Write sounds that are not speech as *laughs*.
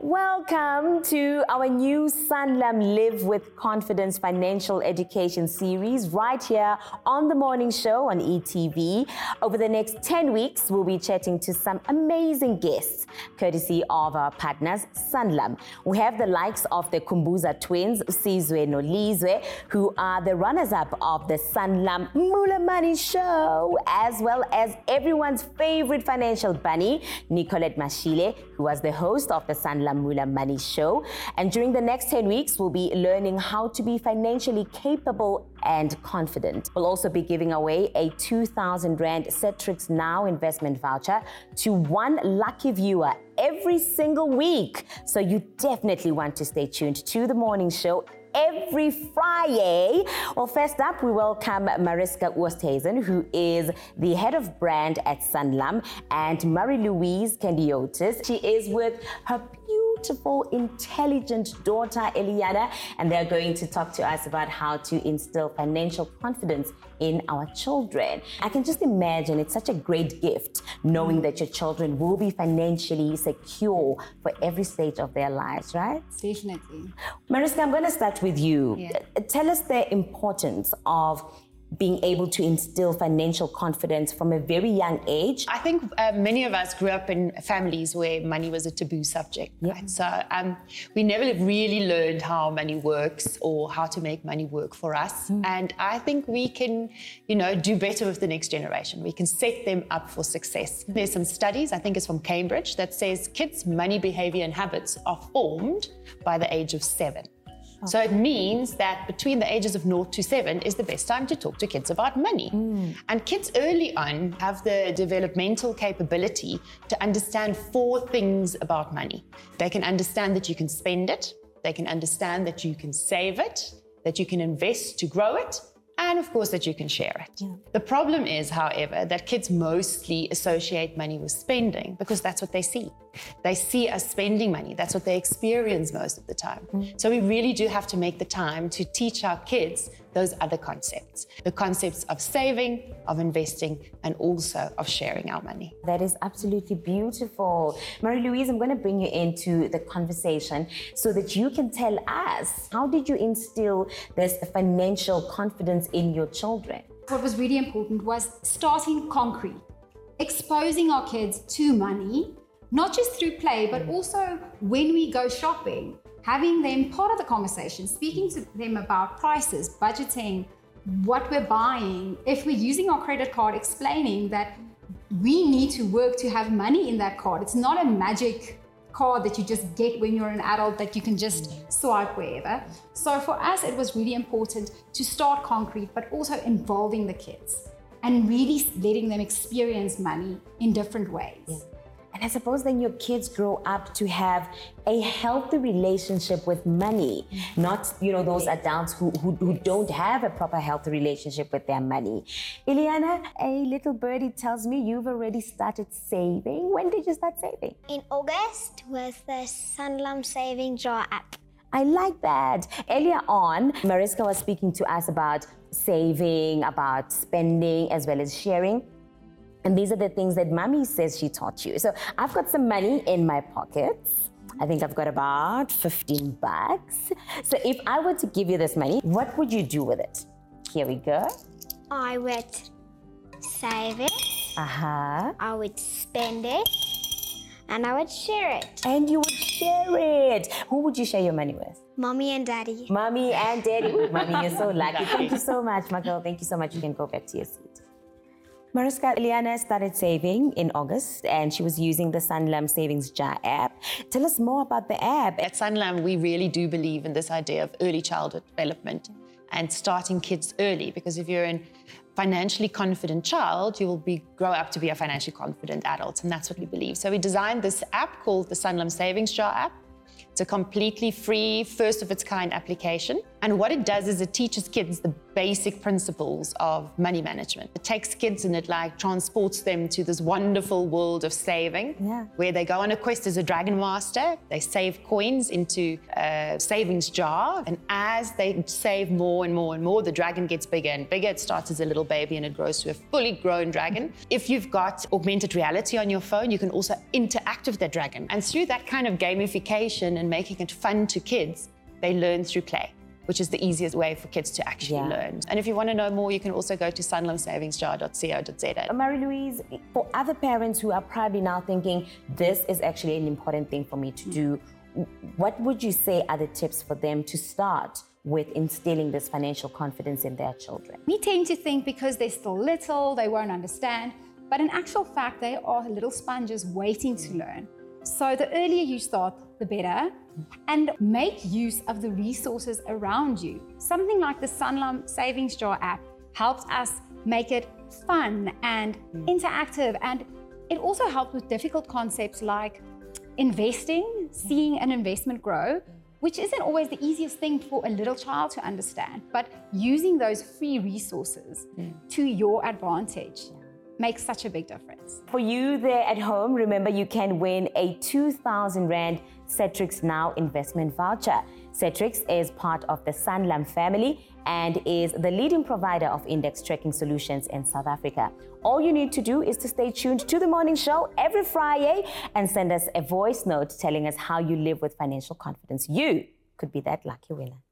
Welcome to our new Sanlam Live with Confidence financial education series right here on the morning show on ETV. Over the next 10 weeks, we'll be chatting to some amazing guests, courtesy of our partners, Sanlam. We have the likes of the Kumbuza twins, Sizwe Nolizwe, who are the runners-up of the Sanlam Mula Money Show, as well as everyone's favorite financial bunny, Nicolette Mashile, who was the host of the Sanlam Mula Money Show. And during the next 10 weeks, we'll be learning how to be financially capable and confident. We'll also be giving away a 2,000 Rand Satrix Now investment voucher to one lucky viewer every single week. So you definitely want to stay tuned to the morning show every Friday. Well, first up, we welcome Mariska Oosthuizen, who is the head of brand at Sanlam, and Marie-Louise Candiotis. She is with her beautiful, intelligent daughter, Eliana, and they're going to talk to us about how to instill financial confidence in our children. I can just imagine it's such a great gift knowing that your children will be financially secure for every stage of their lives, right? Definitely. Mariska, I'm going to start with you. Yeah. Tell us the importance of being able to instill financial confidence from a very young age. I think uh, many of us grew up in families where money was a taboo subject, right? So um, we never really learned how money works or how to make money work for us. And I think we can, you know, do better with the next generation. We can set them up for success. There's some studies, I think it's from Cambridge, that says kids' money behavior and habits are formed by the age of seven. So it means that between the ages of 0 to 7 is the best time to talk to kids about money. Mm. And kids early on have the developmental capability to understand four things about money. They can understand that you can spend it, they can understand that you can save it, that you can invest to grow it, and of course that you can share it. The problem is, however, that kids mostly associate money with spending because that's what they see. They see us spending money. That's what they experience most of the time. So we really do have to make the time to teach our kids those other concepts. The concepts of saving, of investing, and also of sharing our money. That is absolutely beautiful. Marie Louise, I'm going to bring you into the conversation so that you can tell us how did you instill this financial confidence in your children? What was really important was starting concrete, exposing our kids to money, not just through play, but also when we go shopping, having them part of the conversation, speaking to them about prices, budgeting, what we're buying. If we're using our credit card, explaining that we need to work to have money in that card. It's not a magic card that you just get when you're an adult that you can just swipe wherever. So for us, it was really important to start concrete, but also involving the kids and really letting them experience money in different ways. And I suppose then your kids grow up to have a healthy relationship with money, not you know those adults who, who who don't have a proper healthy relationship with their money. Iliana, a little birdie tells me you've already started saving. When did you start saving? in August with the Sanlam Saving Jar app. I like that. Earlier on, Mariska was speaking to us about saving, about spending, as well as sharing. And these are the things that mommy says she taught you. So I've got some money in my pockets. I think I've got about 15 bucks. So if I were to give you this money, what would you do with it? Here we go. I would save it, Uh huh. I would spend it, and I would share it. And you would share it. Who would you share your money with? Mommy and daddy. Mommy and daddy. Ooh, Mommy, you're so lucky. *laughs* Thank you so much, my girl. Thank you so much. You can go back to your seat. Mariska, Eliana started saving in August and she was using the Sanlam Savings Jar app. Tell us more about the app. At Sanlam, we really do believe in this idea of early childhood development and starting kids early because if you're a financially confident child, you will be grow up to be a financially confident adult, and that's what we believe. So we designed this app called the Sanlam Savings Jar app. It's a completely free, first of its kind application And what it does is it teaches kids the basic principles of money management. It takes kids and it like transports them to this wonderful world of saving, Yeah. where they go on a quest as a dragon master. They save coins into a savings jar, and as they save more and more and more, the dragon gets bigger and bigger. It starts as a little baby and it grows to a fully grown dragon. If you've got augmented reality on your phone, you can also interact with the dragon. And through that kind of gamification and making it fun to kids, they learn through play which is the easiest way for kids to actually Yeah. learn. And if you want to know more, you can also go to sanlamsavingsjar.co.za. Marie Louise, for other parents who are probably now thinking this is actually an important thing for me to do, what would you say are the tips for them to start with instilling this financial confidence in their children? We tend to think because they're still little, they won't understand. But in actual fact, they are little sponges waiting to learn. So the earlier you start, the better. And make use of the resources around you. Something like the Sanlam Savings Jar app helps us make it fun and interactive. And it also helps with difficult concepts like investing, seeing an investment grow, which isn't always the easiest thing for a little child to understand, but using those free resources mm. to your advantage makes such a big difference. For you there at home, remember you can win a 2,000 Rand Satrix Now investment voucher. Satrix is part of the Sanlam family and is the leading provider of index tracking solutions in South Africa. All you need to do is to stay tuned to the morning show every Friday and send us a voice note telling us how you live with financial confidence. You could be that lucky winner.